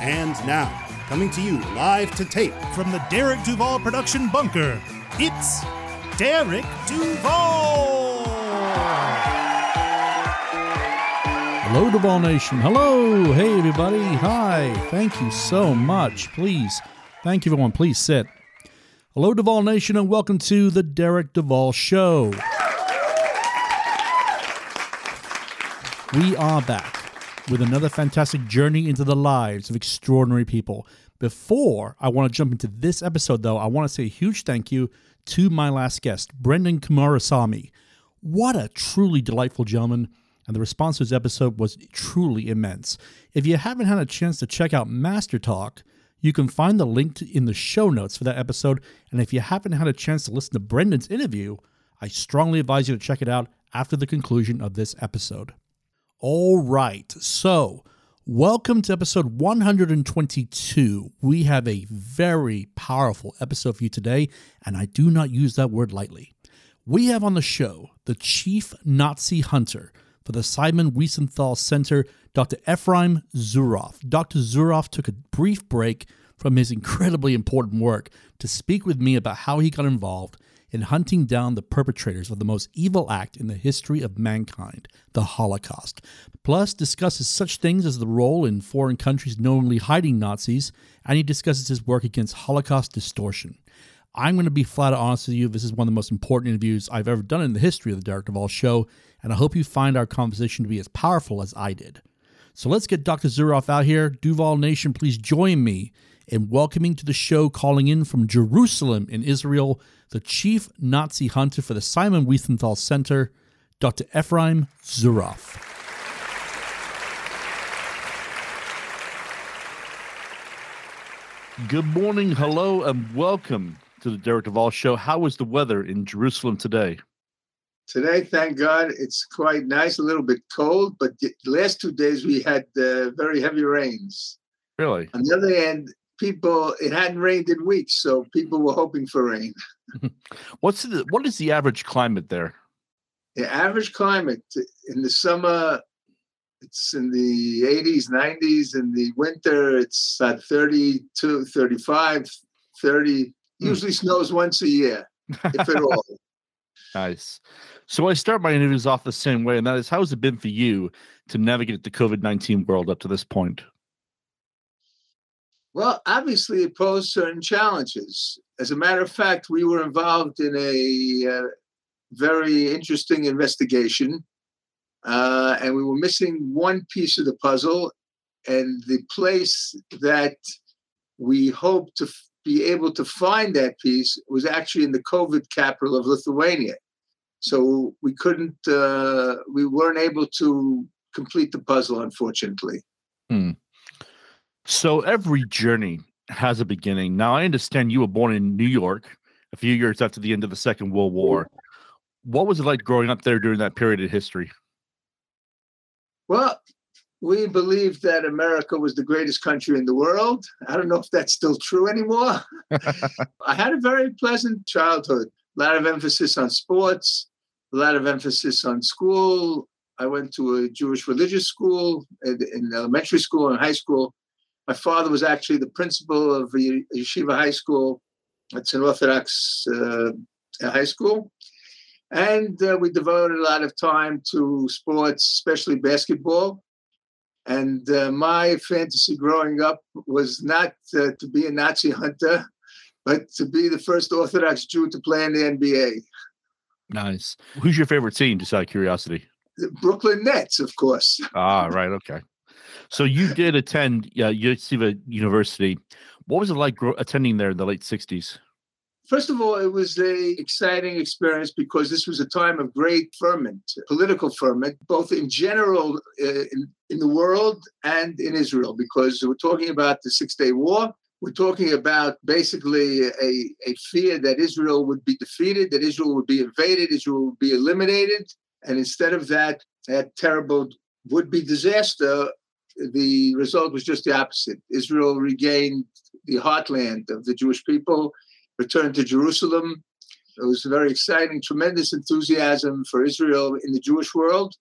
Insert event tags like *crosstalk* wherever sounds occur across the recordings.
And now, coming to you live to tape From the Derek Duval production bunker, it's Derek Duval! Hello, Duval Nation. Hello. Hey, everybody. Hi. Thank you so much. Please. Thank you, everyone. Please sit. Hello, Duval Nation, and welcome to the Derek Duval Show. We are back with another fantastic journey into the lives of extraordinary people. Before I want to jump into this episode, though, I want to say a huge thank you to my last guest, Brenden Kumarasamy. What a truly delightful gentleman, and the response to his episode was truly immense. If you haven't had a chance to check out Master Talk, you can find the link to- in the show notes for that episode. And if you haven't had a chance to listen to Brenden's interview, I strongly advise you to check it out after the conclusion of this episode. All right. So, welcome to episode 122. We have a very powerful episode for you today, and I do not use that word lightly. We have on the show the chief Nazi hunter for the Simon Wiesenthal Center, Dr. Efraim Zuroff. Dr. Zuroff took a brief break from his incredibly important work to speak with me about how he got involved in hunting down the perpetrators of the most evil act in the history of mankind, the Holocaust. Plus, discusses such things as the role in foreign countries knowingly hiding Nazis, and he discusses his work against Holocaust distortion. I'm going to be flat out honest with you. This is one of the most important interviews I've ever done in the history of the Derek Duval Show, and I hope you find our conversation to be as powerful as I did. So let's get Dr. Zuroff out here. Duval Nation, please join me in welcoming to the show, calling in from Jerusalem in Israel, the chief Nazi hunter for the Simon Wiesenthal Center, Dr. Efraim Zuroff. Good morning, hello, and welcome to the Derek Duval Show. How is the weather in Jerusalem today? Today, thank God, it's quite nice, a little bit cold, but the last two days we had uh, very heavy rains. Really? On the other hand, people, it hadn't rained in weeks, so people were hoping for rain. *laughs* *laughs* What's the what is the average climate there? The average climate in the summer, it's in the 80s, 90s. In the winter, it's at 32, 35, 30. Hmm. Usually snows once a year, if at all. *laughs* Nice. So I start my interviews off the same way, and that is how has it been for you to navigate the COVID 19 world up to this point? Well, obviously, it posed certain challenges. As a matter of fact, we were involved in a uh, very interesting investigation, uh, and we were missing one piece of the puzzle. And the place that we hoped to f- be able to find that piece was actually in the COVID capital of Lithuania. So we couldn't, uh, we weren't able to complete the puzzle, unfortunately. So every journey has a beginning. Now, I understand you were born in New York a few years after the end of the Second World mm-hmm. War. What was it like growing up there during that period of history? Well, we believed that America was the greatest country in the world. I don't know if that's still true anymore. *laughs* *laughs* I had a very pleasant childhood, a lot of emphasis on sports, a lot of emphasis on school. I went to a Jewish religious school in, in elementary school and high school. My father was actually the principal of yeshiva high school. It's an Orthodox uh, high school. And uh, we devoted a lot of time to sports, especially basketball. And uh, my fantasy growing up was not uh, to be a Nazi hunter, but to be the first Orthodox Jew to play in the NBA. Nice. Who's your favorite team, just out of curiosity? The Brooklyn Nets, of course. Ah, right. Okay. So you did attend uh, Yeshiva University. What was it like gro- attending there in the late 60s? First of all, it was an exciting experience because this was a time of great ferment, political ferment, both in general uh, in, in the world and in Israel, because we're talking about the Six Day War. We're talking about basically a, a fear that Israel would be defeated, that Israel would be invaded, Israel would be eliminated. And instead of that, that terrible would be disaster, the result was just the opposite. Israel regained the heartland of the Jewish people returned to Jerusalem. It was very exciting, tremendous enthusiasm for Israel in the Jewish world.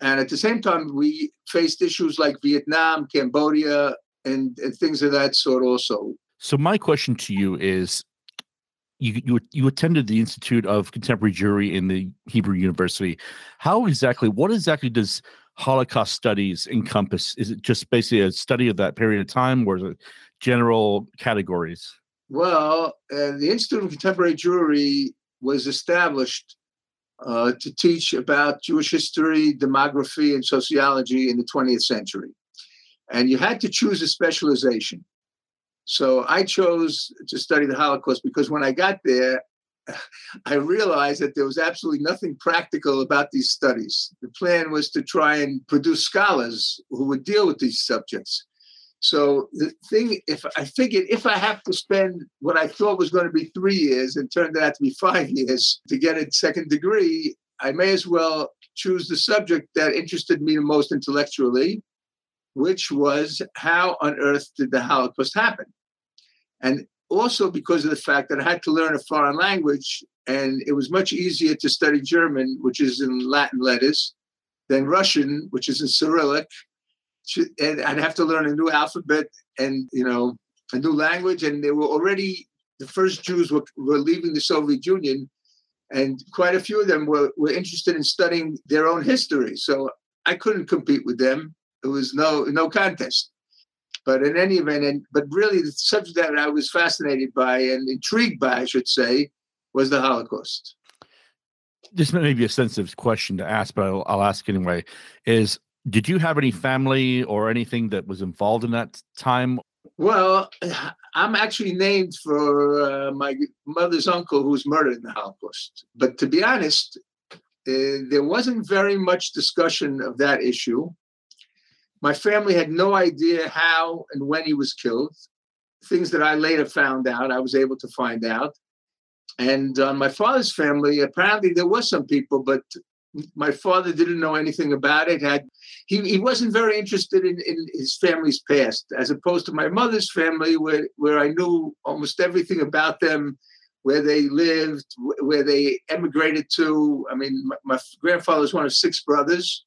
And at the same time, we faced issues like Vietnam, Cambodia, and, and things of that sort also. So, my question to you is you, you you attended the Institute of Contemporary Jewry in the Hebrew University. How exactly, what exactly does Holocaust studies encompass? Is it just basically a study of that period of time, or is it general categories? Well, uh, the Institute of Contemporary Jewry was established uh, to teach about Jewish history, demography, and sociology in the 20th century. And you had to choose a specialization. So I chose to study the Holocaust because when I got there, *laughs* I realized that there was absolutely nothing practical about these studies. The plan was to try and produce scholars who would deal with these subjects. So the thing, if I figured if I have to spend what I thought was going to be three years and turned out to be five *laughs* years to get a second degree, I may as well choose the subject that interested me the most intellectually, which was how on earth did the Holocaust happen? And also because of the fact that I had to learn a foreign language, and it was much easier to study German, which is in Latin letters, than Russian, which is in Cyrillic, and I'd have to learn a new alphabet and you know a new language. And they were already the first Jews were, were leaving the Soviet Union, and quite a few of them were, were interested in studying their own history. So I couldn't compete with them. It was no no contest. But in any event, and but really the subject that I was fascinated by and intrigued by, I should say, was the Holocaust. This may be a sensitive question to ask, but I'll, I'll ask anyway. Is did you have any family or anything that was involved in that time? Well, I'm actually named for uh, my mother's uncle who was murdered in the Holocaust. But to be honest, uh, there wasn't very much discussion of that issue. My family had no idea how and when he was killed. Things that I later found out, I was able to find out. And on my father's family, apparently there were some people, but my father didn't know anything about it. Had he, he wasn't very interested in, in his family's past, as opposed to my mother's family, where where I knew almost everything about them, where they lived, where they emigrated to. I mean, my, my grandfather was one of six brothers,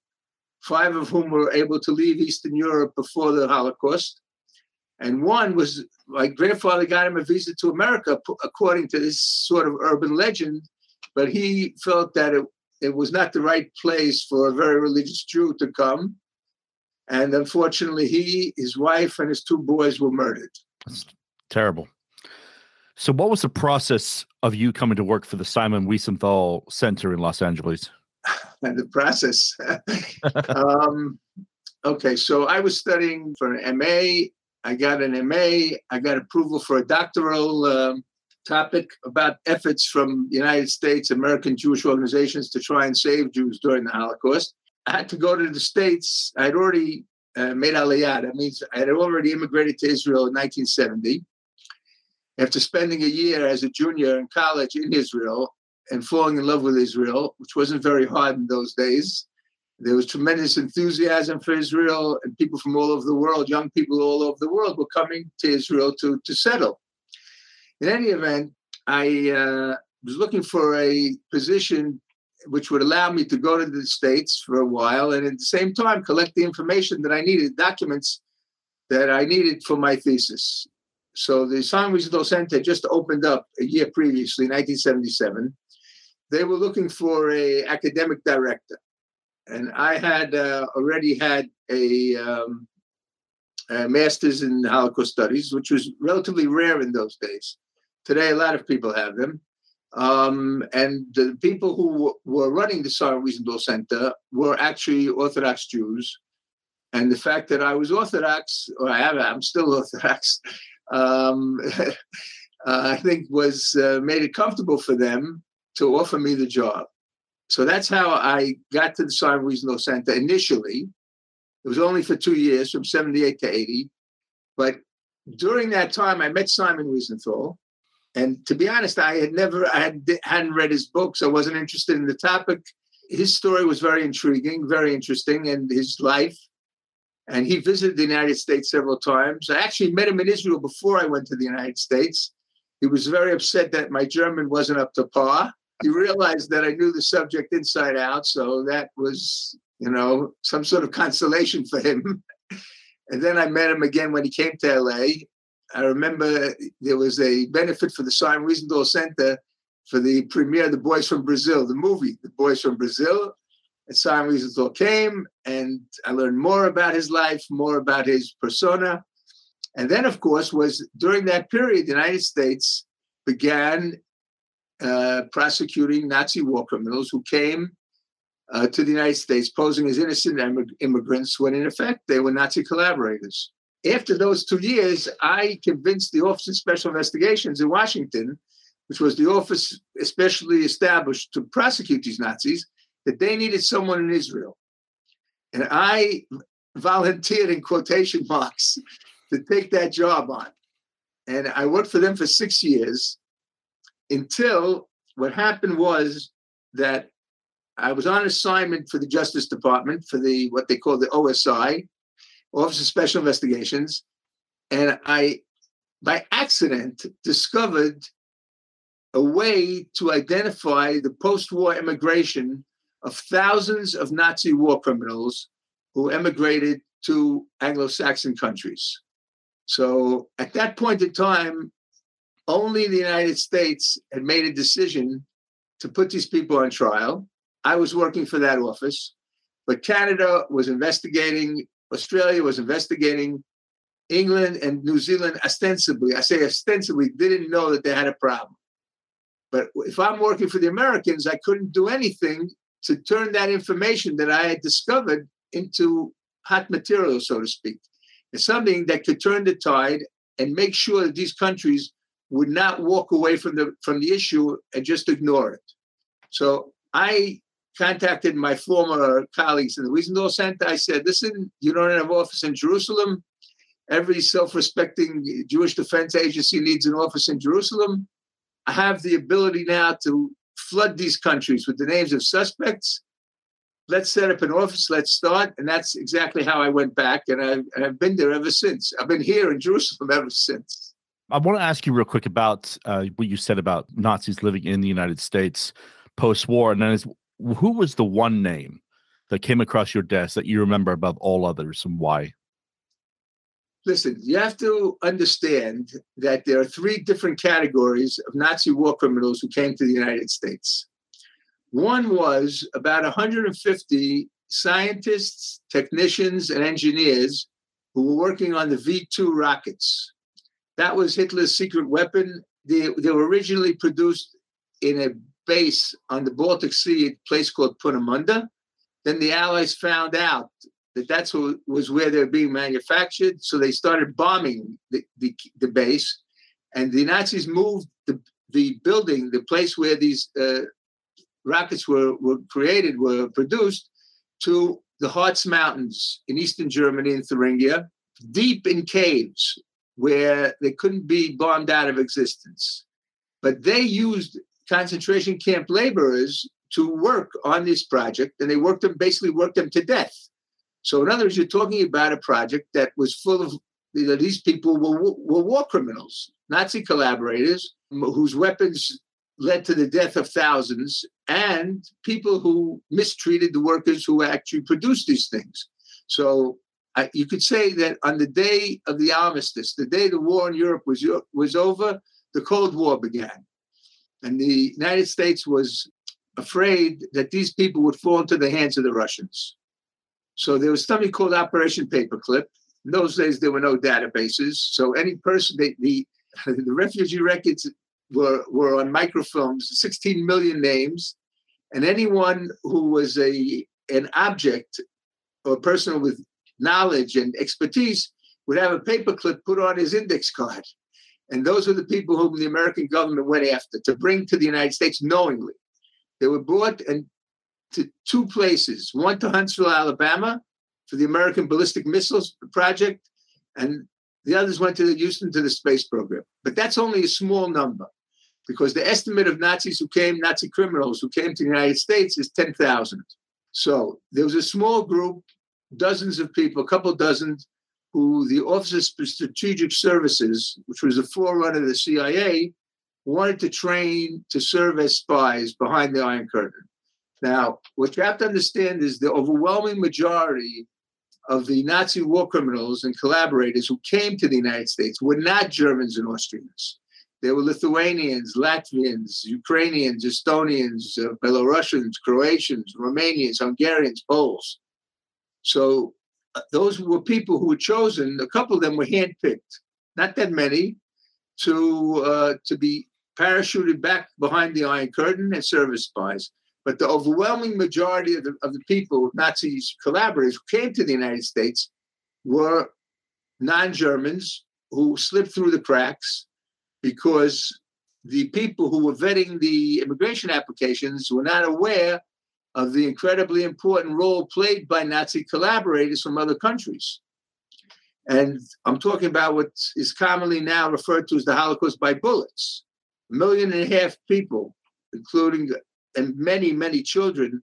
five of whom were able to leave Eastern Europe before the Holocaust. And one was my grandfather got him a visa to America, according to this sort of urban legend. But he felt that it, it was not the right place for a very religious Jew to come. And unfortunately, he, his wife, and his two boys were murdered. That's terrible. So, what was the process of you coming to work for the Simon Wiesenthal Center in Los Angeles? *laughs* and the process. *laughs* um, okay, so I was studying for an MA. I got an MA. I got approval for a doctoral um, topic about efforts from the United States, American Jewish organizations to try and save Jews during the Holocaust. I had to go to the States. I'd already uh, made Aliyah. That means I had already immigrated to Israel in 1970. After spending a year as a junior in college in Israel and falling in love with Israel, which wasn't very hard in those days, there was tremendous enthusiasm for Israel, and people from all over the world, young people all over the world, were coming to Israel to, to settle. In any event, I uh, was looking for a position which would allow me to go to the States for a while and at the same time collect the information that I needed, documents that I needed for my thesis. So the Simon Wiesenthal Center just opened up a year previously, 1977. They were looking for a academic director. And I had uh, already had a um, master's in Holocaust studies, which was relatively rare in those days. Today, a lot of people have them. Um, and the people who were running the Simon Wiesenthal Center were actually Orthodox Jews. And the fact that I was Orthodox, or I am, I'm still *laughs* Orthodox, um, *laughs* I think, was uh, made it comfortable for them to offer me the job. So that's how I got to the Simon Wiesenthal Center initially. It was only for two years, from 78 to 80. But during that time, I met Simon Wiesenthal. And to be honest, I had never, I had, hadn't read his books. I wasn't interested in the topic. His story was very intriguing, very interesting, and his life. And he visited the United States several times. I actually met him in Israel before I went to the United States. He was very upset that my German wasn't up to par. He realized that I knew the subject inside out. So that was, you know, some sort of consolation for him. and then I met him again when he came to LA. I remember there was a benefit for the Simon Wiesenthal Center for the premiere of The Boys from Brazil, the movie, The Boys from Brazil. And Simon Wiesenthal came, and I learned more about his life, more about his persona. And then, of course, was during that period, the United States began uh, prosecuting Nazi war criminals who came uh, to the United States posing as innocent immigrants when, in effect, they were Nazi collaborators. After those two years, I convinced the Office of Special Investigations in Washington, which was the office especially established to prosecute these Nazis, that they needed someone in Israel. And I volunteered in quotation marks to take that job on. And I worked for them for six years until what happened was that I was on assignment for the Justice Department for the what they call the OSI, Office of Special Investigations, and I, by accident, discovered a way to identify the post-war immigration of thousands of Nazi war criminals who emigrated to Anglo-Saxon countries. So at that point in time, only the United States had made a decision to put these people on trial. I was working for that office, but Canada was investigating, Australia was investigating, England and New Zealand ostensibly, I say ostensibly, didn't know that they had a problem. But if I'm working for the Americans, I couldn't do anything to turn that information that I had discovered into hot material, so to speak. It's something that could turn the tide and make sure that these countries would not walk away from the from the issue and just ignore it. So I contacted my former colleagues in the Wiesenthal Center. I said, listen, you don't have office in Jerusalem. Every self-respecting Jewish defense agency needs an office in Jerusalem. I have the ability now to flood these countries with the names of suspects. Let's set up an office. Let's start. And that's exactly how I went back. And I've, and I've been there ever since. I've been here in Jerusalem ever since. I want to ask you real quick about uh, what you said about Nazis living in the United States post war. And then who was the one name that came across your desk that you remember above all others and why? Listen, you have to understand that there are three different categories of Nazi war criminals who came to the United States. One was about 150 scientists, technicians, and engineers who were working on the V 2 rockets that was Hitler's secret weapon. They, they were originally produced in a base on the Baltic Sea, a place called Peenemünde. Then the Allies found out that that's what was where they're being manufactured. So they started bombing the, the, the base. And the Nazis moved the, the building, the place where these uh, rockets were, were created, were produced, to the Harz Mountains in eastern Germany in Thuringia, deep in caves where they couldn't be bombed out of existence. But they used concentration camp laborers to work on this project, and they worked them basically worked them to death. So, in other words, you're talking about a project that was full of you know, these people were, were war criminals, Nazi collaborators whose weapons led to the death of thousands, and people who mistreated the workers who actually produced these things. So I, you could say that on the day of the armistice, the day the war in Europe was was over, the Cold War began, and the United States was afraid that these people would fall into the hands of the Russians. So there was something called Operation Paperclip. In those days, there were no databases, so any person, they, the *laughs* the refugee records were were on microfilms, 16 million names, and anyone who was a an object or a person with knowledge and expertise would have a paperclip put on his index card. And those were the people whom the American government went after to bring to the United States knowingly. They were brought and to two places, one to Huntsville, Alabama, for the American Ballistic Missiles Project, and the others went to the Houston to the space program. But that's only a small number because the estimate of Nazis who came, Nazi criminals who came to the United States is 10,000. So there was a small group, dozens of people, a couple dozen, who the Office of Strategic Services, which was the forerunner of the CIA, wanted to train to serve as spies behind the Iron Curtain. Now, what you have to understand is the overwhelming majority of the Nazi war criminals and collaborators who came to the United States were not Germans and Austrians. They were Lithuanians, Latvians, Ukrainians, Estonians, uh, Belarusians, Croatians, Romanians, Hungarians, Poles. So uh, those were people who were chosen. A couple of them were handpicked, not that many, to uh, to be parachuted back behind the Iron Curtain as service spies. But the overwhelming majority of the, of the people, Nazis collaborators who came to the United States, were non-Germans who slipped through the cracks because the people who were vetting the immigration applications were not aware of the incredibly important role played by Nazi collaborators from other countries. And I'm talking about what is commonly now referred to as the Holocaust by bullets. A million and a half people, including and many, many children,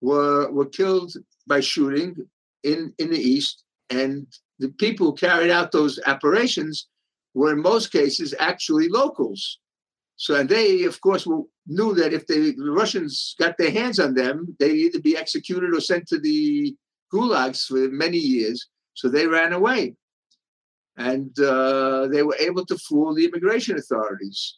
were, were killed by shooting in, in the East. And the people who carried out those operations were in most cases actually locals. So and they, of course, knew that if they, the Russians got their hands on them, they'd either be executed or sent to the gulags for many years. So they ran away, and uh, they were able to fool the immigration authorities.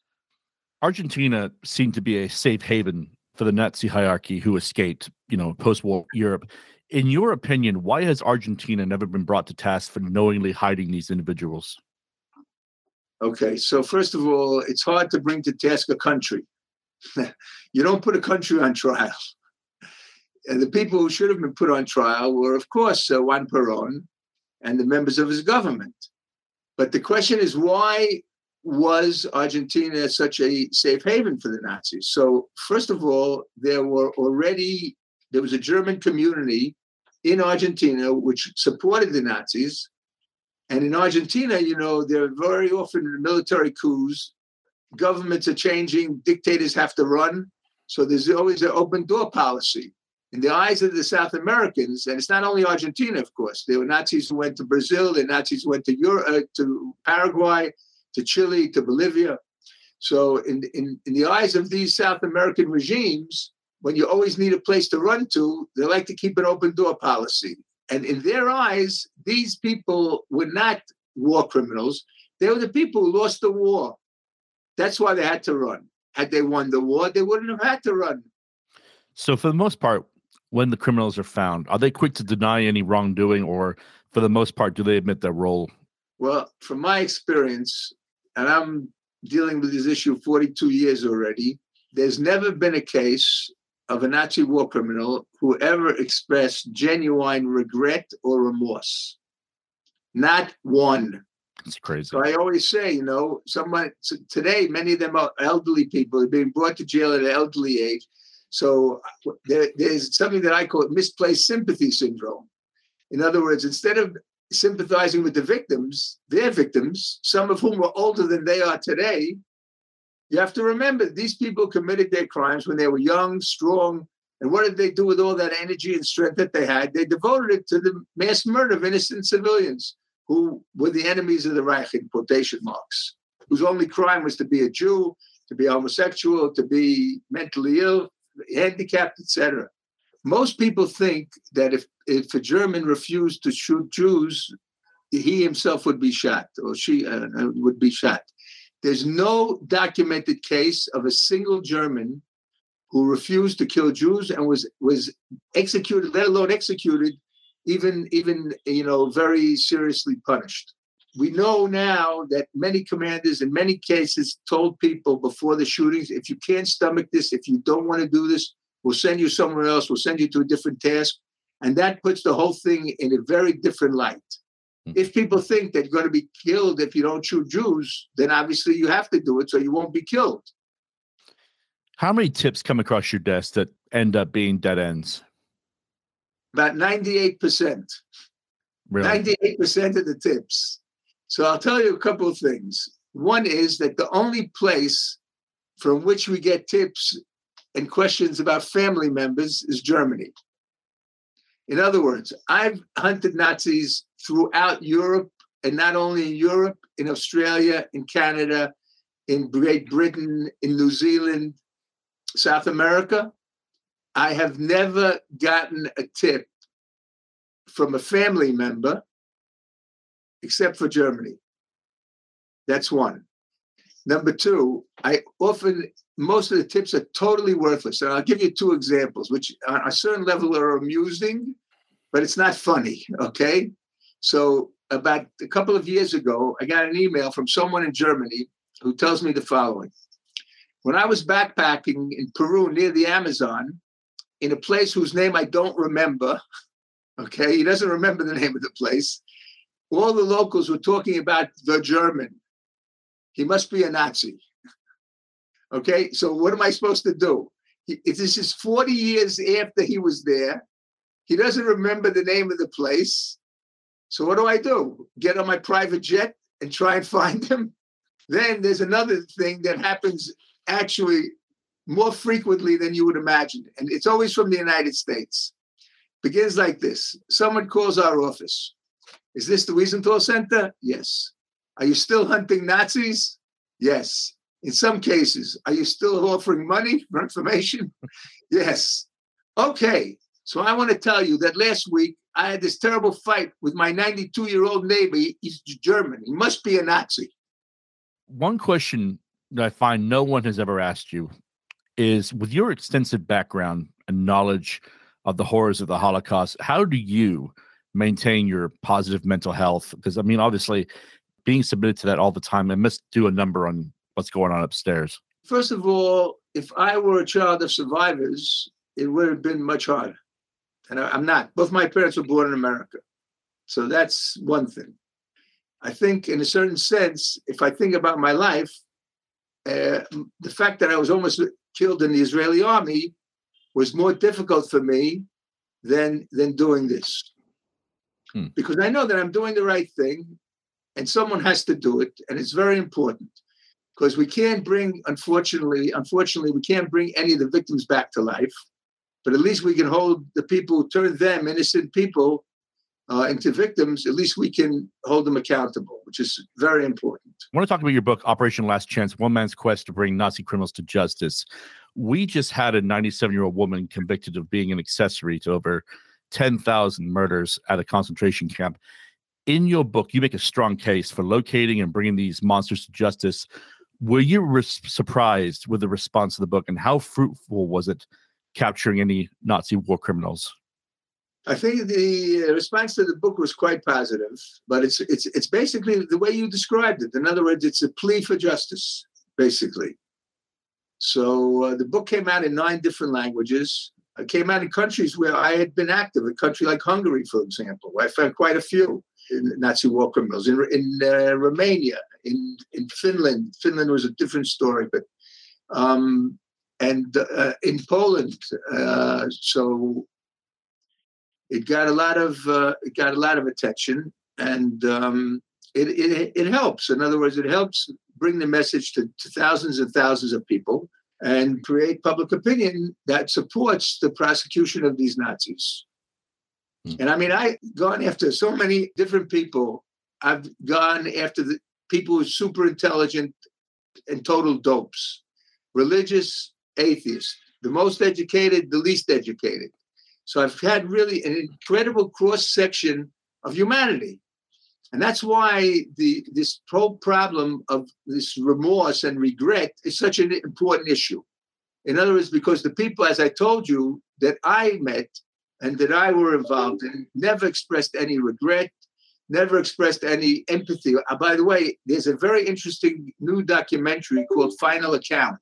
Argentina seemed to be a safe haven for the Nazi hierarchy who escaped, you know, post-war Europe. In your opinion, why has Argentina never been brought to task for knowingly hiding these individuals? Okay, so first of all, it's hard to bring to task a country. *laughs* you don't put a country on trial. And the people who should have been put on trial were, of course, uh, Juan Perón and the members of his government. But the question is, why was Argentina such a safe haven for the Nazis? So, first of all, there were already there was a German community in Argentina which supported the Nazis and in Argentina, you know, there are very often military coups. Governments are changing, dictators have to run. So there's always an open door policy. In the eyes of the South Americans, and it's not only Argentina, of course, there were Nazis who went to Brazil, the Nazis went to Europe, uh, to Paraguay, to Chile, to Bolivia. So in, in, in the eyes of these South American regimes, when you always need a place to run to, they like to keep an open door policy. And in their eyes, these people were not war criminals. They were the people who lost the war. That's why they had to run. Had they won the war, they wouldn't have had to run. So, for the most part, when the criminals are found, are they quick to deny any wrongdoing, or for the most part, do they admit their role? Well, from my experience, and I'm dealing with this issue 42 years already, there's never been a case of a Nazi war criminal who ever expressed genuine regret or remorse. Not one. It's crazy. So I always say, you know, someone today, many of them are elderly people. They're being brought to jail at an elderly age. So there, there's something that I call misplaced sympathy syndrome. In other words, instead of sympathizing with the victims, their victims, some of whom were older than they are today, you have to remember these people committed their crimes when they were young, strong. And what did they do with all that energy and strength that they had? They devoted it to the mass murder of innocent civilians who were the enemies of the Reich in quotation marks, whose only crime was to be a Jew, to be homosexual, to be mentally ill, handicapped, etc. Most people think that if, if a German refused to shoot Jews, he himself would be shot or she uh, would be shot. There's no documented case of a single German who refused to kill Jews and was was executed, let alone executed, even even you know very seriously punished. We know now that many commanders in many cases told people before the shootings, if you can't stomach this, if you don't want to do this, we'll send you somewhere else, we'll send you to a different task. And that puts the whole thing in a very different light. Mm-hmm. If people think that you're going to be killed if you don't shoot Jews, then obviously you have to do it so you won't be killed. How many tips come across your desk that end up being dead ends? About 98%. Really? 98% of the tips. So I'll tell you a couple of things. One is that the only place from which we get tips and questions about family members is Germany. In other words, I've hunted Nazis throughout Europe, and not only in Europe, in Australia, in Canada, in Great Britain, in New Zealand, South America. I have never gotten a tip from a family member except for Germany. That's one. Number two, I often, most of the tips are totally worthless. And I'll give you two examples, which on a certain level are amusing, but it's not funny. Okay. So, about a couple of years ago, I got an email from someone in Germany who tells me the following When I was backpacking in Peru near the Amazon, in a place whose name I don't remember, *laughs* okay, he doesn't remember the name of the place, all the locals were talking about the German. He must be a Nazi. *laughs* Okay, so what am I supposed to do? He, this is 40 years after he was there. He doesn't remember the name of the place. So what do I do? Get on my private jet and try and *laughs* find him? Then there's another thing that happens actually more frequently than you would imagine. And it's always from the United States. Begins like this someone calls our office. Is this the Wiesenthal Center? Yes. Are you still hunting Nazis? Yes. In some cases, are you still offering money for information? *laughs* yes. Okay. So I want to tell you that last week I had this terrible fight with my 92 year old neighbor. He's German. He must be a Nazi. One question that I find no one has ever asked you is with your extensive background and knowledge of the horrors of the Holocaust, how do you maintain your positive mental health? Because I mean, obviously, being submitted to that all the time, it must do a number on what's going on upstairs. First of all, if I were a child of survivors, it would have been much harder. And I, I'm not. Both my parents were born in America. So that's one thing. I think, in a certain sense, if I think about my life, uh, the fact that I was almost killed in the Israeli army was more difficult for me than than doing this, hmm. because I know that I'm doing the right thing, and someone has to do it, and it's very important. Because we can't bring, unfortunately, unfortunately, we can't bring any of the victims back to life, but at least we can hold the people who them, innocent people, uh, into victims, at least we can hold them accountable, which is very important. I want to talk about your book, Operation Last Chance One Man's Quest to Bring Nazi Criminals to Justice. We just had a 97 year old woman convicted of being an accessory to over 10,000 murders at a concentration camp. In your book, you make a strong case for locating and bringing these monsters to justice. Were you re- surprised with the response of the book, and how fruitful was it capturing any Nazi war criminals? I think the response to the book was quite positive, but it's it's it's basically the way you described it. In other words, it's a plea for justice, basically. So uh, the book came out in nine different languages. It came out in countries where I had been active. A country like Hungary, for example, I found quite a few Nazi war criminals. In in uh, Romania, in in Finland, Finland was a different story, but um, and uh, in Poland. Uh, so it got a lot of uh, it got a lot of attention, and um, it, it it helps. In other words, it helps bring the message to, to thousands and thousands of people and create public opinion that supports the prosecution of these Nazis. Mm. And I mean, I've gone after so many different people. I've gone after the people who are super intelligent and total dopes, religious, atheists, the most educated, the least educated. So I've had really an incredible cross section of humanity. And that's why the this whole problem of this remorse and regret is such an important issue. In other words, because the people, as I told you, that I met and that I were involved in never expressed any regret, never expressed any empathy. Uh, by the way, there's a very interesting new documentary called Final Account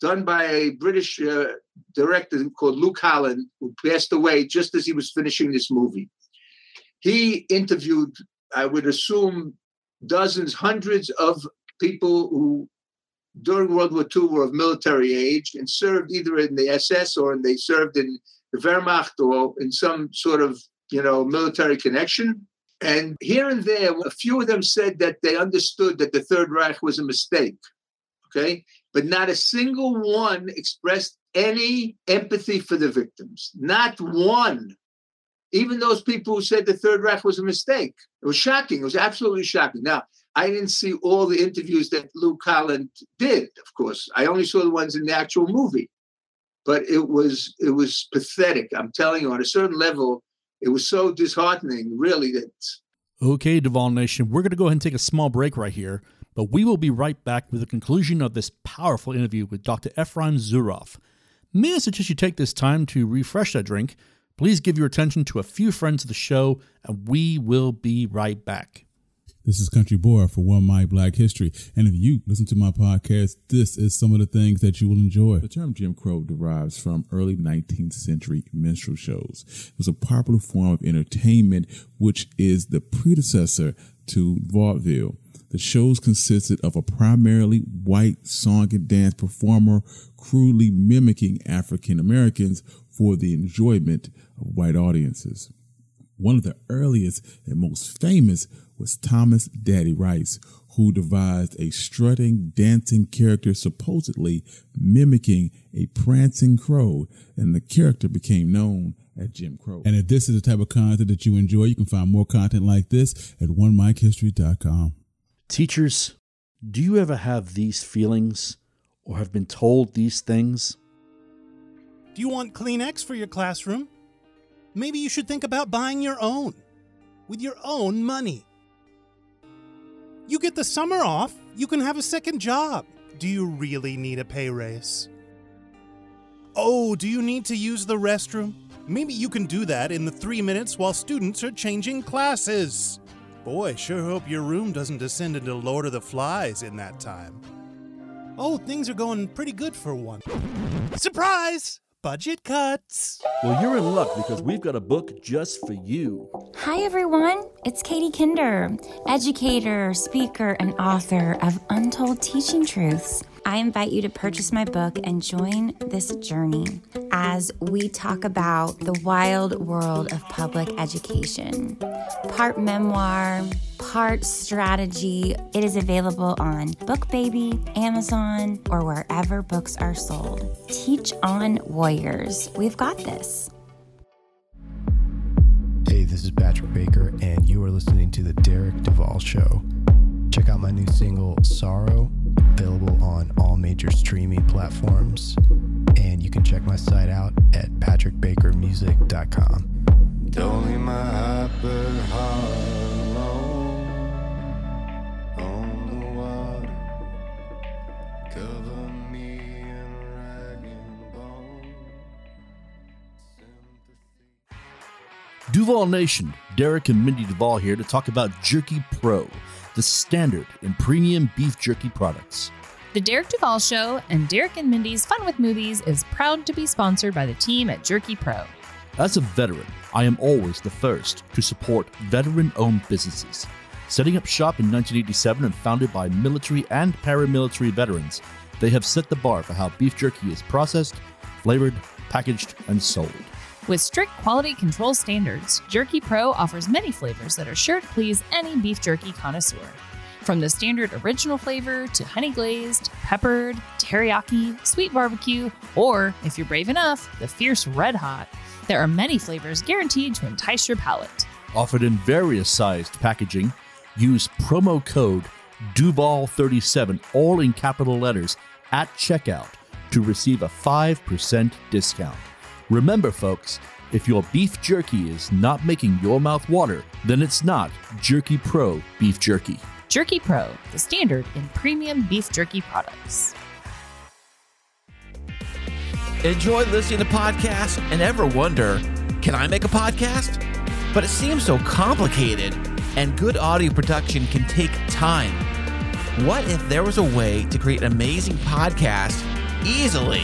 done by a British uh, director called Luke Holland, who passed away just as he was finishing this movie. He interviewed I would assume, dozens, hundreds of people who during World War II were of military age and served either in the SS or they served in the Wehrmacht or in some sort of you know military connection. And here and there, a few of them said that they understood that the Third Reich was a mistake. Okay. But not a single one expressed any empathy for the victims. Not one. Even those people who said the Third Reich was a mistake. It was shocking. It was absolutely shocking. Now, I didn't see all the interviews that Luke Holland did, of course. I only saw the ones in the actual movie. But it was it was pathetic. I'm telling you, on a certain level, it was so disheartening, really, that Okay, Duval Nation, we're going to go ahead and take a small break right here, but we will be right back with the conclusion of this powerful interview with Dr. Efraim Zuroff. May I suggest you take this time to refresh that drink? Please give your attention to a few friends of the show, and we will be right back. This is Country Boy for One My Black History. And if you listen to my podcast, this is some of the things that you will enjoy. The term Jim Crow derives from early 19th century minstrel shows. It was a popular form of entertainment, which is the predecessor to vaudeville. The shows consisted of a primarily white song and dance performer crudely mimicking African Americans for the enjoyment of white audiences. One of the earliest and most famous was Thomas Daddy Rice, who devised a strutting, dancing character supposedly mimicking a prancing crow, and the character became known as Jim Crow. And if this is the type of content that you enjoy, you can find more content like this at onemichistory.com. Teachers, do you ever have these feelings or have been told these things? Do you want Kleenex for your classroom? Maybe you should think about buying your own with your own money. You get the summer off, you can have a second job. Do you really need a pay raise? Oh, do you need to use the restroom? Maybe you can do that in the three minutes while students are changing classes. Boy, sure hope your room doesn't descend into Lord of the Flies in that time. Oh, things are going pretty good for one. Surprise! Budget cuts! Well, you're in luck because we've got a book just for you. Hi, everyone. It's Katie Kinder, educator, speaker, and author of Untold Teaching Truths. I invite you to purchase my book and join this journey as we talk about the wild world of public education. Part memoir, part strategy. It is available on BookBaby, Amazon, or wherever books are sold. Teach on Warriors. We've got this. Hey, this is Patrick Baker, and you are listening to The Derek Duval Show. Check out my new single, Sorrow, available on all major streaming platforms. And you can check my site out at patrickbakermusic.com. Don't leave my hyper heart alone on the water. Cover me in rag and bone. Sympathy. Duval Nation, Derek and Mindy Duval here to talk about Jerky Pro, the standard in premium beef jerky products. The Derek Duval Show and Derek and Mindy's Fun with Movies is proud to be sponsored by the team at Jerky Pro. As a veteran, I am always the first to support veteran owned businesses. Setting up shop in 1987 and founded by military and paramilitary veterans, they have set the bar for how beef jerky is processed, flavored, packaged, and sold. With strict quality control standards, Jerky Pro offers many flavors that are sure to please any beef jerky connoisseur. From the standard original flavor to honey glazed, peppered, teriyaki, sweet barbecue, or, if you're brave enough, the fierce red hot, there are many flavors guaranteed to entice your palate. Offered in various sized packaging, use promo code DUVAL37, all in capital letters, at checkout to receive a 5% discount. Remember, folks, if your beef jerky is not making your mouth water, then it's not Jerky Pro Beef Jerky. Jerky Pro, the standard in premium beef jerky products. Enjoy listening to podcasts and ever wonder, can I make a podcast? But it seems so complicated, and good audio production can take time. What if there was a way to create an amazing podcast easily?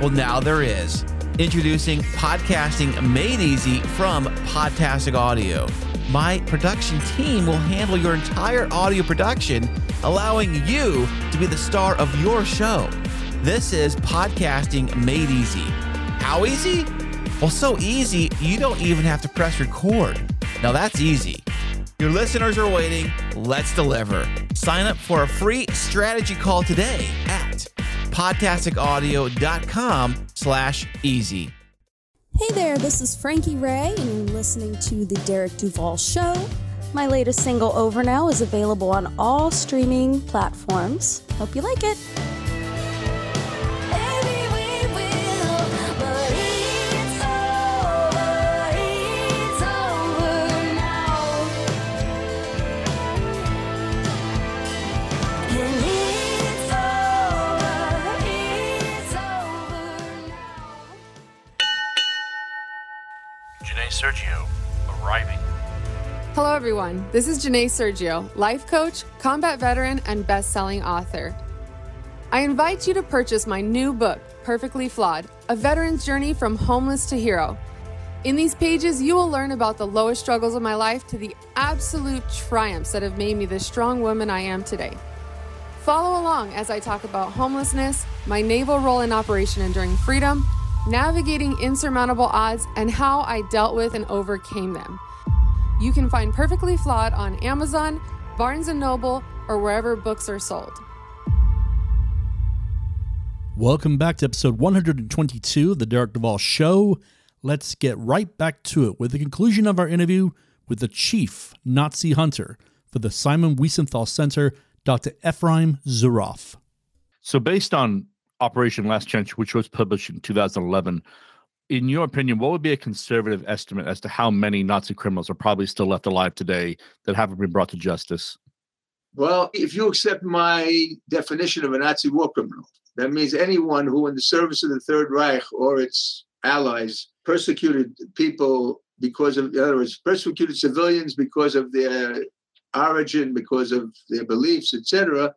Well, now there is. Introducing Podcasting Made Easy from Podtastic Audio. my production team will handle your entire audio production, allowing you to be the star of your show. This is podcasting made easy. How easy? Well, so easy, you don't even have to press record. Now that's easy. Your listeners are waiting. Let's deliver. Sign up for a free strategy call today at podcasticaudio.com slash easy. Hey there, this is Frankie Ray, and you're listening to The Derek Duval Show. My latest single, Over Now, is available on all streaming platforms. Hope you like it. Everyone. This is Janae Sergio, life coach, combat veteran, and best selling author. I invite you to purchase my new book, Perfectly Flawed A Veteran's Journey from Homeless to Hero. In these pages, you will learn about the lowest struggles of my life to the absolute triumphs that have made me the strong woman I am today. Follow along as I talk about homelessness, my naval role in Operation Enduring Freedom, navigating insurmountable odds, and how I dealt with and overcame them. You can find Perfectly Flawed on Amazon, Barnes & Noble, or wherever books are sold. Welcome back to episode 122 of the Derek Duval Show. Let's get right back to it with the conclusion of our interview with the chief Nazi hunter for the Simon Wiesenthal Center, Dr. Efraim Zuroff. So, based on Operation Last Chance, which was published in 2011, in your opinion, what would be a conservative estimate as to how many Nazi criminals are probably still left alive today that haven't been brought to justice? Well, if you accept my definition of a Nazi war criminal, that means anyone who, in the service of the Third Reich or its allies, persecuted people because of, in other words, persecuted civilians because of their origin, because of their beliefs, etc.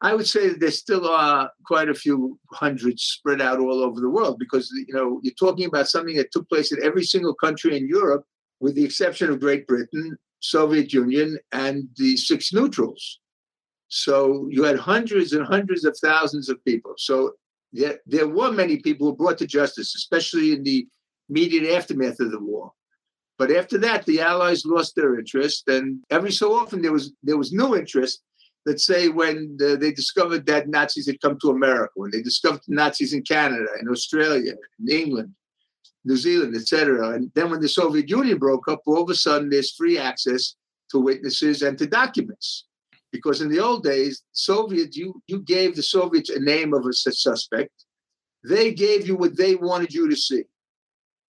I would say there still are quite a few hundreds spread out all over the world because you know you're talking about something that took place in every single country in Europe, with the exception of Great Britain, Soviet Union, and the six neutrals. So you had hundreds and hundreds of thousands of people. So there, there were many people who brought to justice, especially in the immediate aftermath of the war. But after that, the Allies lost their interest, and every so often there was there was new interest. Let's say when the, they discovered that Nazis had come to America, when they discovered Nazis in Canada, in Australia, in England, New Zealand, etc. And then when the Soviet Union broke up, all of a sudden there's free access to witnesses and to documents. Because in the old days, Soviet you you gave the Soviets a name of a suspect, they gave you what they wanted you to see.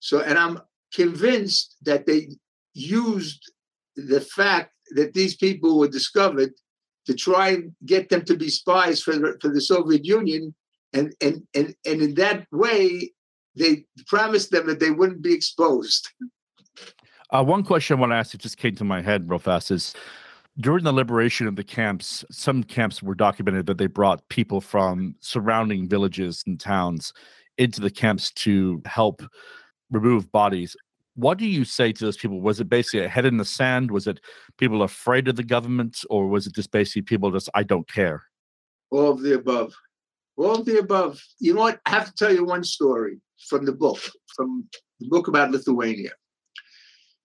So, and I'm convinced that they used the fact that these people were discovered to try and get them to be spies for the, for the Soviet Union, and and and and in that way, they promised them that they wouldn't be exposed. Uh, one question I want to ask, it just came to my head real fast, is during the liberation of the camps, some camps were documented that they brought people from surrounding villages and towns into the camps to help remove bodies. What do you say to those people? Was it basically a head in the sand? Was it people afraid of the government, or was it just basically people just I don't care? All of the above. All of the above. You know what? I have to tell you one story from the book, from the book about Lithuania.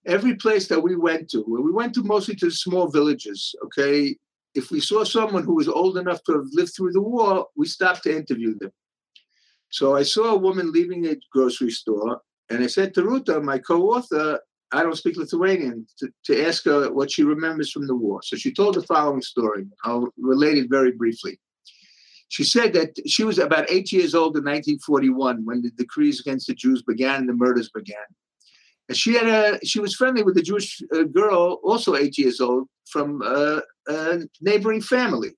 Every place that we went to, we went to mostly to small villages, okay? If we saw someone who was old enough to have lived through the war, we stopped to interview them. So I saw a woman leaving a grocery store, and I said to Ruta, my co-author, I don't speak Lithuanian, to, to ask her what she remembers from the war. So she told the following story. I'll relate it very briefly. She said that she was about eight years old in 1941 when the decrees against the Jews began and the murders began. And she had a she was friendly with a Jewish uh, girl, also eight years old, from uh, a neighboring family.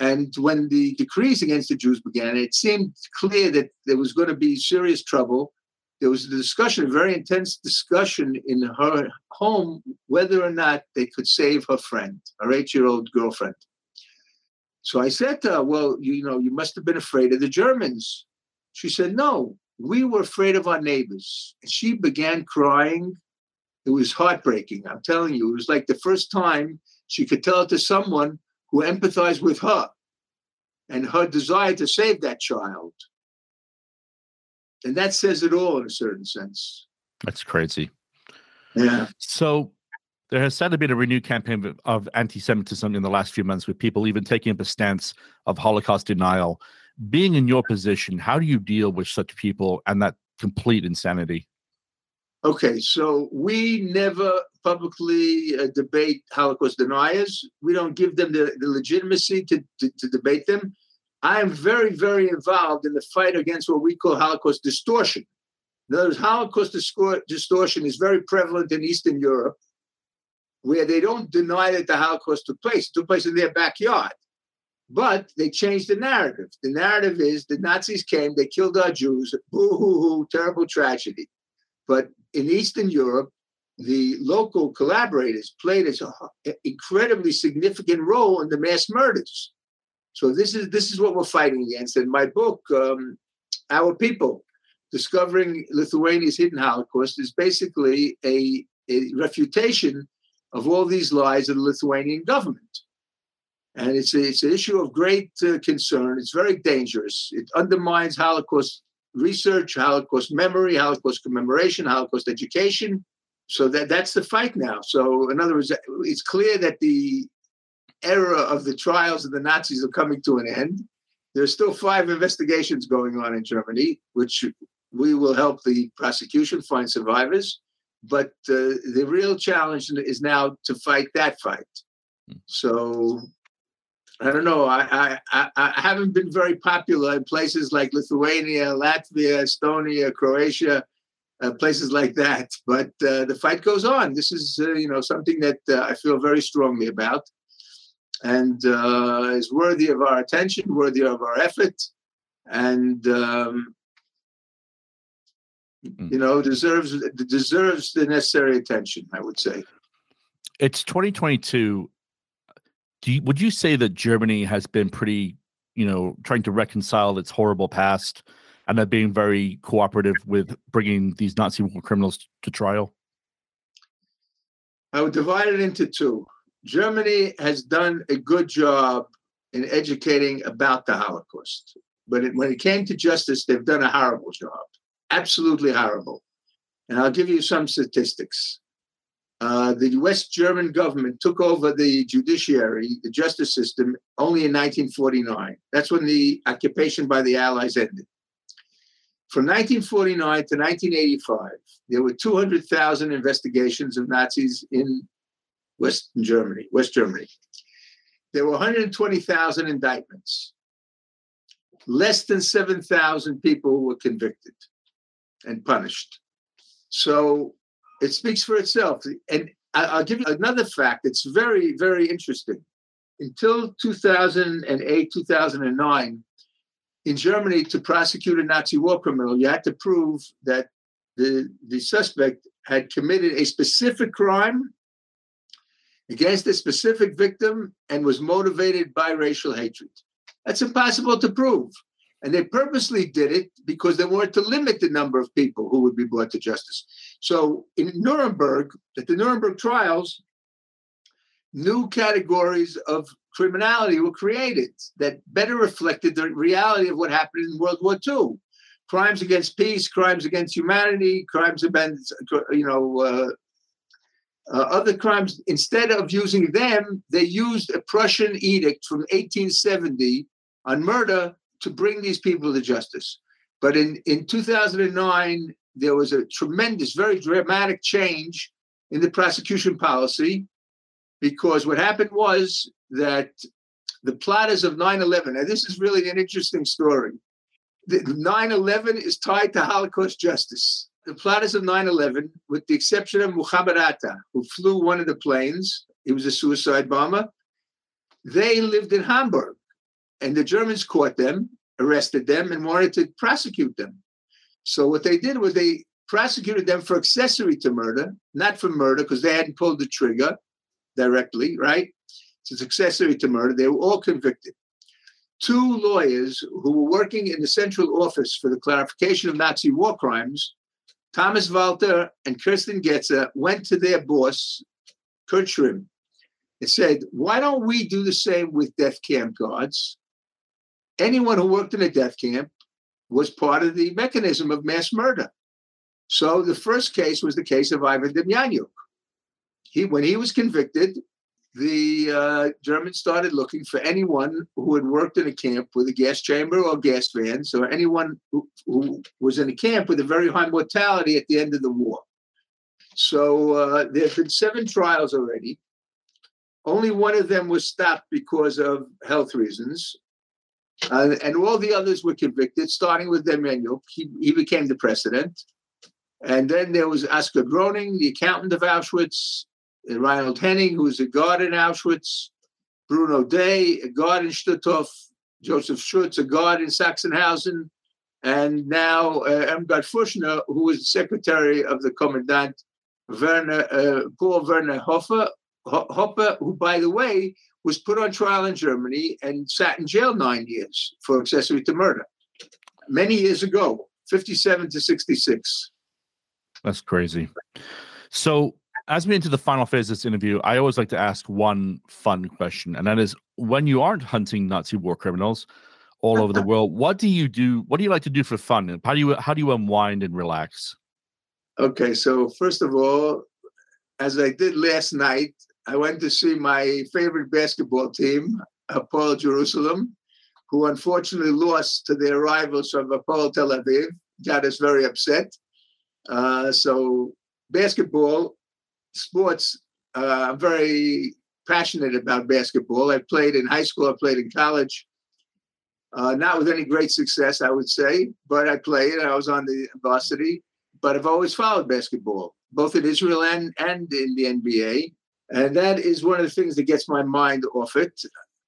And when the decrees against the Jews began, it seemed clear that there was going to be serious trouble. There was a discussion, a very intense discussion in her home, whether or not they could save her friend, her eight-year-old girlfriend. So I said to her, Well, you know, you must have been afraid of the Germans. She said, No, we were afraid of our neighbors. And she began crying. It was heartbreaking. I'm telling you, it was like the first time she could tell it to someone who empathized with her and her desire to save that child. And that says it all in a certain sense. That's crazy. Yeah. So there has sadly been a renewed campaign of- of anti-Semitism in the last few months, with people even taking up a stance of Holocaust denial. Being in your position, how do you deal with such people and that complete insanity? Okay, so we never publicly uh, debate Holocaust deniers. We don't give them the, the legitimacy to, to, to debate them. I am very, very involved in the fight against what we call Holocaust distortion. In other words, Holocaust distortion is very prevalent in Eastern Europe, where they don't deny that the Holocaust took place. It took place in their backyard. But they changed the narrative. The narrative is the Nazis came, they killed our Jews, boo hoo hoo, terrible tragedy. But in Eastern Europe, the local collaborators played an incredibly significant role in the mass murders. So this is this is what we're fighting against. And my book, um, Our People, Discovering Lithuania's Hidden Holocaust, is basically a, a refutation of all these lies of the Lithuanian government. And it's, a, it's an issue of great uh, concern. It's very dangerous. It undermines Holocaust research, Holocaust memory, Holocaust commemoration, Holocaust education. So that that's the fight now. So in other words, it's clear that the era of the trials of the Nazis are coming to an end. There's still five investigations going on in Germany, which we will help the prosecution find survivors. But uh, the real challenge is now to fight that fight. So I don't know. I, I, I haven't been very popular in places like Lithuania, Latvia, Estonia, Croatia, uh, places like that. But uh, the fight goes on. This is, uh, you know, something that uh, I feel very strongly about, and uh, is worthy of our attention, worthy of our effort, and um, you know deserves deserves the necessary attention. I would say. It's 2022. Do you, would you say that Germany has been pretty, you know, trying to reconcile its horrible past and are being very cooperative with bringing these Nazi war criminals to trial? I would divide it into two. Germany has done a good job in educating about the Holocaust, but it, when it came to justice, they've done a horrible job, absolutely horrible. And I'll give you some statistics. Uh, the West German government took over the judiciary, the justice system, only in 1949. That's when the occupation by the Allies ended. From 1949 to 1985, there were 200,000 investigations of Nazis in Western Germany, West Germany. There were 120,000 indictments. Less than 7,000 people were convicted and punished. So it speaks for itself. And I'll give you another fact that's very, very interesting. Until 2008, 2009, in Germany, to prosecute a Nazi war criminal, you had to prove that the, the suspect had committed a specific crime against a specific victim and was motivated by racial hatred. That's impossible to prove. And they purposely did it because they wanted to limit the number of people who would be brought to justice. So in Nuremberg, at the Nuremberg trials, new categories of criminality were created that better reflected the reality of what happened in World War II. Crimes against peace, crimes against humanity, crimes against, you know, uh, uh, other crimes. Instead of using them, they used a Prussian edict from 1870 on murder to bring these people to justice. But in, in 2009, there was a tremendous, very dramatic change in the prosecution policy because what happened was that the plotters of 9 11, and this is really an interesting story. 9 11 is tied to Holocaust justice. The plotters of 9 11, with the exception of Muhammad Atta, who flew one of the planes, he was a suicide bomber, they lived in Hamburg. And the Germans caught them, arrested them, and wanted to prosecute them. So what they did was they prosecuted them for accessory to murder, not for murder, because they hadn't pulled the trigger directly, right? So It's accessory to murder. They were all convicted. Two lawyers who were working in the central office for the clarification of Nazi war crimes Thomas Walther and Kirsten Getzer went to their boss, Kurt Schrimm, and said, Why don't we do the same with death camp guards? Anyone who worked in a death camp was part of the mechanism of mass murder. So the first case was the case of Ivan Demjanjuk. He, when he was convicted, the uh, Germans started looking for anyone who had worked in a camp with a gas chamber or gas vans, or anyone who, who was in a camp with a very high mortality at the end of the war. So uh, there have been seven trials already. Only one of them was stopped because of health reasons. Uh, and all the others were convicted, starting with Demjanjuk. He, he became the president. And then there was Oskar Groening, the accountant of Auschwitz, Reinhold Hanning, who was a guard in Auschwitz, Bruno Dey, a guard in Stutthof, Joseph Schutz, a guard in Sachsenhausen, and now uh, Irmgard Furchner, who was secretary of the commandant, Werner, uh, Paul Werner Hoffer, Hopper, who, by the way, was put on trial in Germany and sat in jail nine years for accessory to murder many years ago, 57 to 66. That's crazy. So, as we enter the final phase of this interview, I always like to ask one fun question, and that is when you aren't hunting Nazi war criminals all over the *laughs* world, what do you do? What do you like to do for fun? How do you how do you unwind and relax? Okay, so first of all, as I did last night, I went to see my favorite basketball team, Hapoel Jerusalem, who unfortunately lost to their rivals from Hapoel Tel Aviv. Got us very upset. Uh, so basketball, sports, uh, I'm very passionate about basketball. I played in high school, I played in college. Uh, not with any great success, I would say, but I played. I was on the varsity, but I've always followed basketball, both in Israel and, and in the NBA. And that is one of the things that gets my mind off it.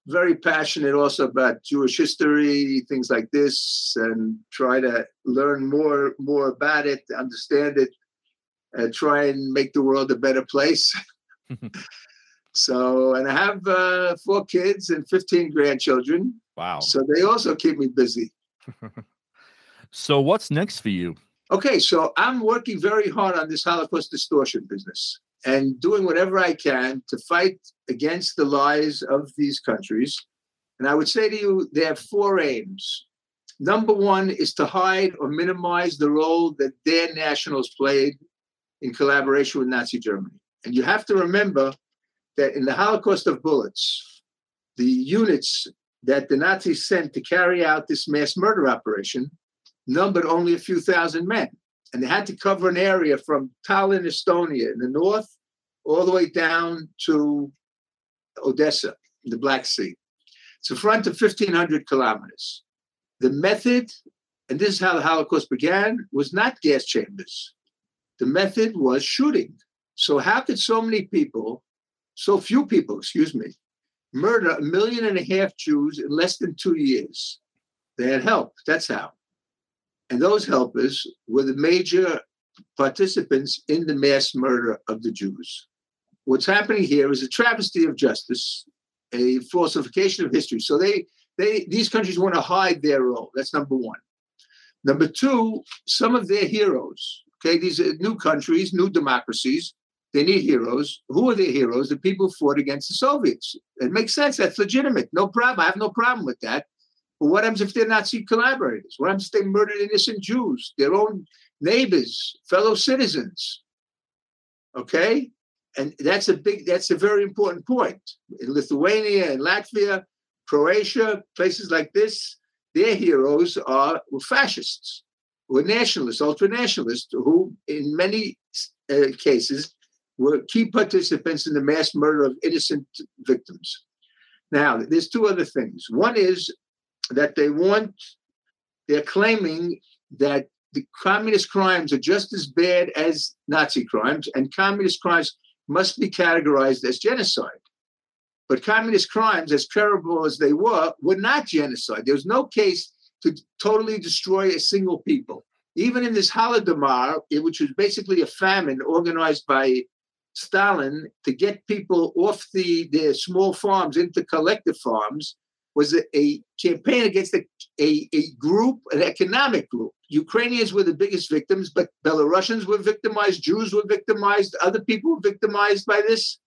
Very passionate also about Jewish history, things like this, and try to learn more more about it, understand it, and try and make the world a better place. *laughs* so, and I have uh, four kids and 15 grandchildren. Wow. So they also keep me busy. *laughs* so, what's next for you? Okay, so I'm working very hard on this Holocaust distortion business and doing whatever I can to fight against the lies of these countries. And I would say to you, they have four aims. Number one is to hide or minimize the role that their nationals played in collaboration with Nazi Germany. And you have to remember that in the Holocaust of bullets, the units that the Nazis sent to carry out this mass murder operation numbered only a few thousand men. And they had to cover an area from Tallinn, Estonia in the north, all the way down to Odessa, in the Black Sea. It's a front of 1,500 kilometers. The method, and this is how the Holocaust began, was not gas chambers. The method was shooting. So, how could so many people, so few people, excuse me, murder a million and a half Jews in less than two years? They had help. That's how. And those helpers were the major participants in the mass murder of the Jews. What's happening here is a travesty of justice, a falsification of history. So they, they, these countries want to hide their role. That's number one. Number two, some of their heroes. Okay, these are new countries, new democracies. They need heroes. Who are their heroes? The people who fought against the Soviets. It makes sense. That's legitimate. No problem. I have no problem with that. But what happens if they're Nazi collaborators? What happens if they murdered innocent Jews, their own neighbors, fellow citizens? Okay? And that's a big, that's a very important point. In Lithuania and Latvia, Croatia, places like this, their heroes are fascists, were nationalists, ultra nationalists, who in many uh, cases were key participants in the mass murder of innocent victims. Now, there's two other things. One is that they want, they're claiming that the communist crimes are just as bad as Nazi crimes, and communist crimes must be categorized as genocide. But communist crimes, as terrible as they were, were not genocide. There was no case to totally destroy a single people. Even in this Holodomor, which was basically a famine organized by Stalin to get people off the their small farms into collective farms, was a, a campaign against a, a, a, group, an economic group. Ukrainians were the biggest victims, but Belarusians were victimized, Jews were victimized, other people were victimized by this.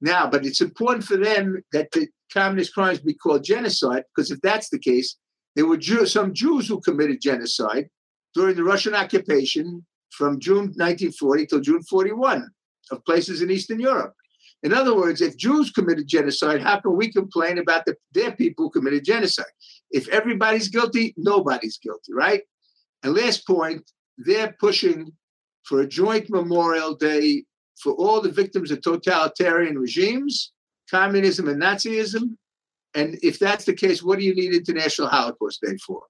Now, but it's important for them that the communist crimes be called genocide, because if that's the case, there were Jew- some Jews who committed genocide during the Russian occupation from June 1940 till June 41 of places in Eastern Europe. In other words, if Jews committed genocide, how can we complain about the, their people who committed genocide? If everybody's guilty, nobody's guilty, right? And last point, they're pushing for a joint Memorial Day for all the victims of totalitarian regimes, communism and Nazism. And if that's the case, what do you need International Holocaust Day for?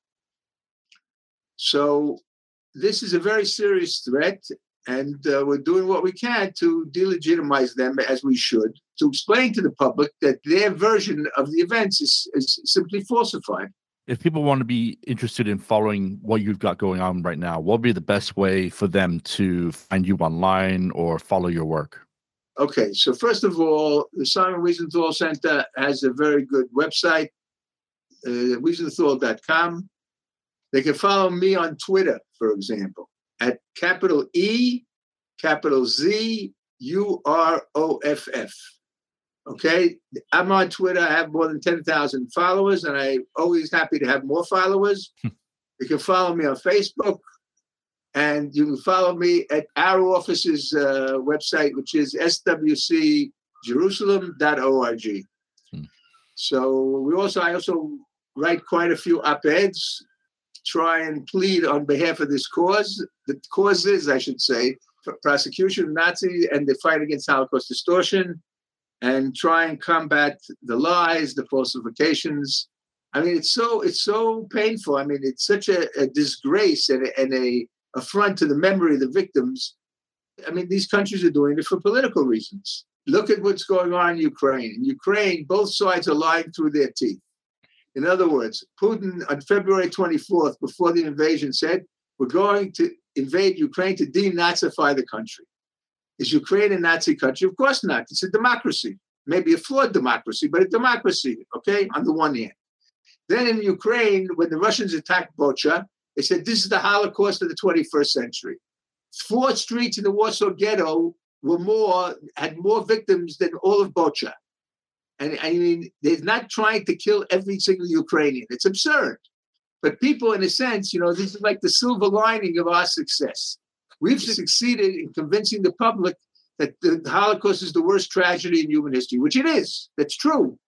So this is a very serious threat, and uh, we're doing what we can to delegitimize them as we should, to explain to the public that their version of the events is, is simply falsified. If people want to be interested in following what you've got going on right now, what would be the best way for them to find you online or follow your work? Okay, so first of all, the Simon Wiesenthal Center has a very good website, uh, wiesenthal.com. They can follow me on Twitter, for example, at capital E, capital Z, U R O F F. Okay, I'm on Twitter. I have more than 10,000 followers, and I'm always happy to have more followers. you can follow me on Facebook, and you can follow me at our office's uh, website, which is swcjerusalem.org. So we also, I also write quite a few op-eds, try and plead on behalf of this cause, the causes, I should say, for prosecution of Nazi and the fight against Holocaust distortion, and try and combat the lies, the falsifications. I mean, it's so it's so painful. I mean, it's such a, a disgrace and a, and a affront to the memory of the victims. I mean, these countries are doing it for political reasons. Look at what's going on in Ukraine. In Ukraine, both sides are lying through their teeth. In other words, Putin on February 24th, before the invasion, said, We're going to invade Ukraine to denazify the country. Is Ukraine a Nazi country? Of course not. It's a democracy, maybe a flawed democracy, but a democracy, okay, on the one hand. Then in Ukraine, when the Russians attacked Bucha, they said this is the Holocaust of the 21st century. Four streets in the Warsaw Ghetto were more had more victims than all of Bucha. And I mean, they're not trying to kill every single Ukrainian. It's absurd. But people, in a sense, you know, this is like the silver lining of our success. We've succeeded in convincing the public that the Holocaust is the worst tragedy in human history, which it is. That's true.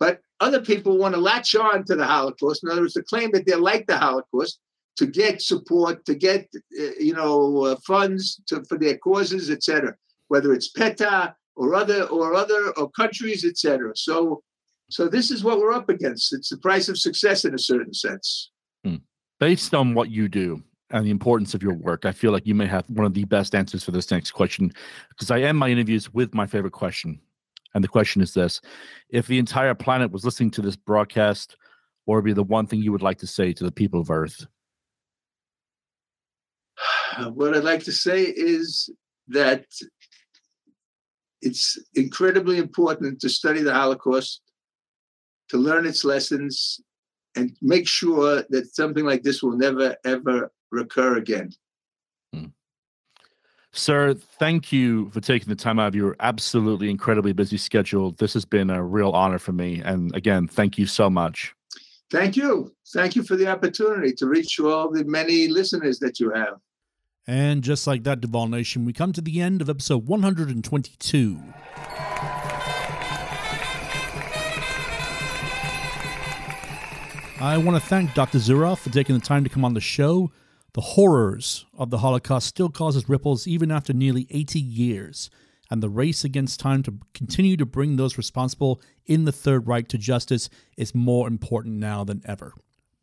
But other people want to latch on to the Holocaust. In other words, to claim that they're like the Holocaust, to get support, to get uh, you know uh, funds to, for their causes, etc. Whether it's PETA or other or other or countries, etc. So, so this is what we're up against. It's the price of success in a certain sense. Hmm. Based on what you do and the importance of your work, I feel like you may have one of the best answers for this next question because I end my interviews with my favorite question. And the question is this If the entire planet was listening to this broadcast, what would be the one thing you would like to say to the people of Earth? Uh, what I'd like to say is that it's incredibly important to study the Holocaust, to learn its lessons, and make sure that something like this will never, ever recur again. Hmm. Sir, thank you for taking the time out of your absolutely incredibly busy schedule. This has been a real honor for me. And again, thank you so much. Thank you. Thank you for the opportunity to reach all the many listeners that you have. And just like that, Duval Nation, we come to the end of episode 122. I want to thank Dr. Zuroff for taking the time to come on the show. The horrors of the Holocaust still causes ripples even after nearly 80 years, and the race against time to continue to bring those responsible in the Third Reich to justice is more important now than ever.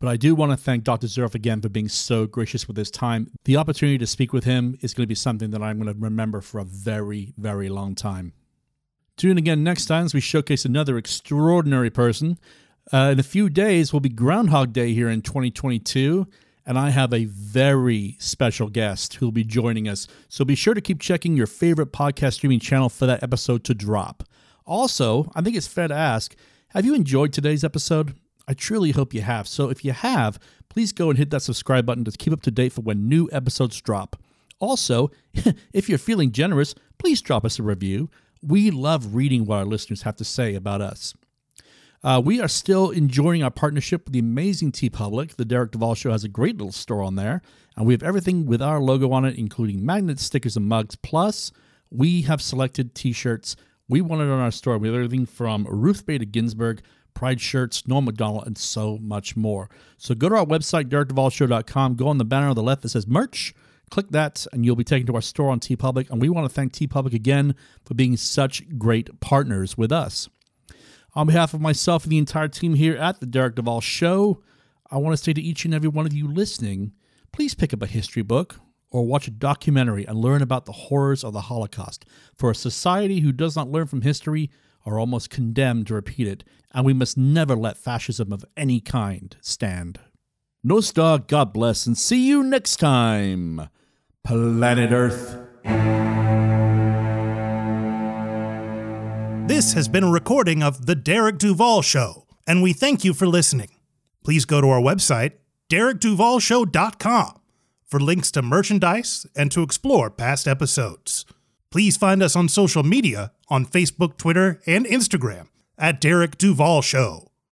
But I do want to thank Dr. Zuroff again for being so gracious with his time. The opportunity to speak with him is going to be something that I'm going to remember for a very, very long time. Tune in again next time as we showcase another extraordinary person. Uh, in a few days will be Groundhog Day here in 2022, and I have a very special guest who will be joining us. So be sure to keep checking your favorite podcast streaming channel for that episode to drop. Also, I think it's fair to ask have you enjoyed today's episode? I truly hope you have. So if you have, please go and hit that subscribe button to keep up to date for when new episodes drop. Also, *laughs* if you're feeling generous, please drop us a review. We love reading what our listeners have to say about us. Uh, we are still enjoying our partnership with the amazing TeePublic. The Derek Duval Show has a great little store on there, and we have everything with our logo on it, including magnets, stickers, and mugs. Plus, we have selected t shirts we want it on our store. We have everything from Ruth Bader Ginsburg, Pride shirts, Norm Macdonald, and so much more. So go to our website, DerekDuvalShow.com, go on the banner on the left that says merch, click that, and you'll be taken to our store on TeePublic. And we want to thank TeePublic again for being such great partners with us. On behalf of myself and the entire team here at the Derek Duval Show, I want to say to each and every one of you listening, please pick up a history book or watch a documentary and learn about the horrors of the Holocaust. For a society who does not learn from history are almost condemned to repeat it, and we must never let fascism of any kind stand. Nostar, God bless, and see you next time, Planet Earth. This has been a recording of The Derek Duval Show, and we thank you for listening. Please go to our website, derekduvalshow.com for links to merchandise and to explore past episodes. Please find us on social media on Facebook, Twitter, and Instagram at Derek Duval Show.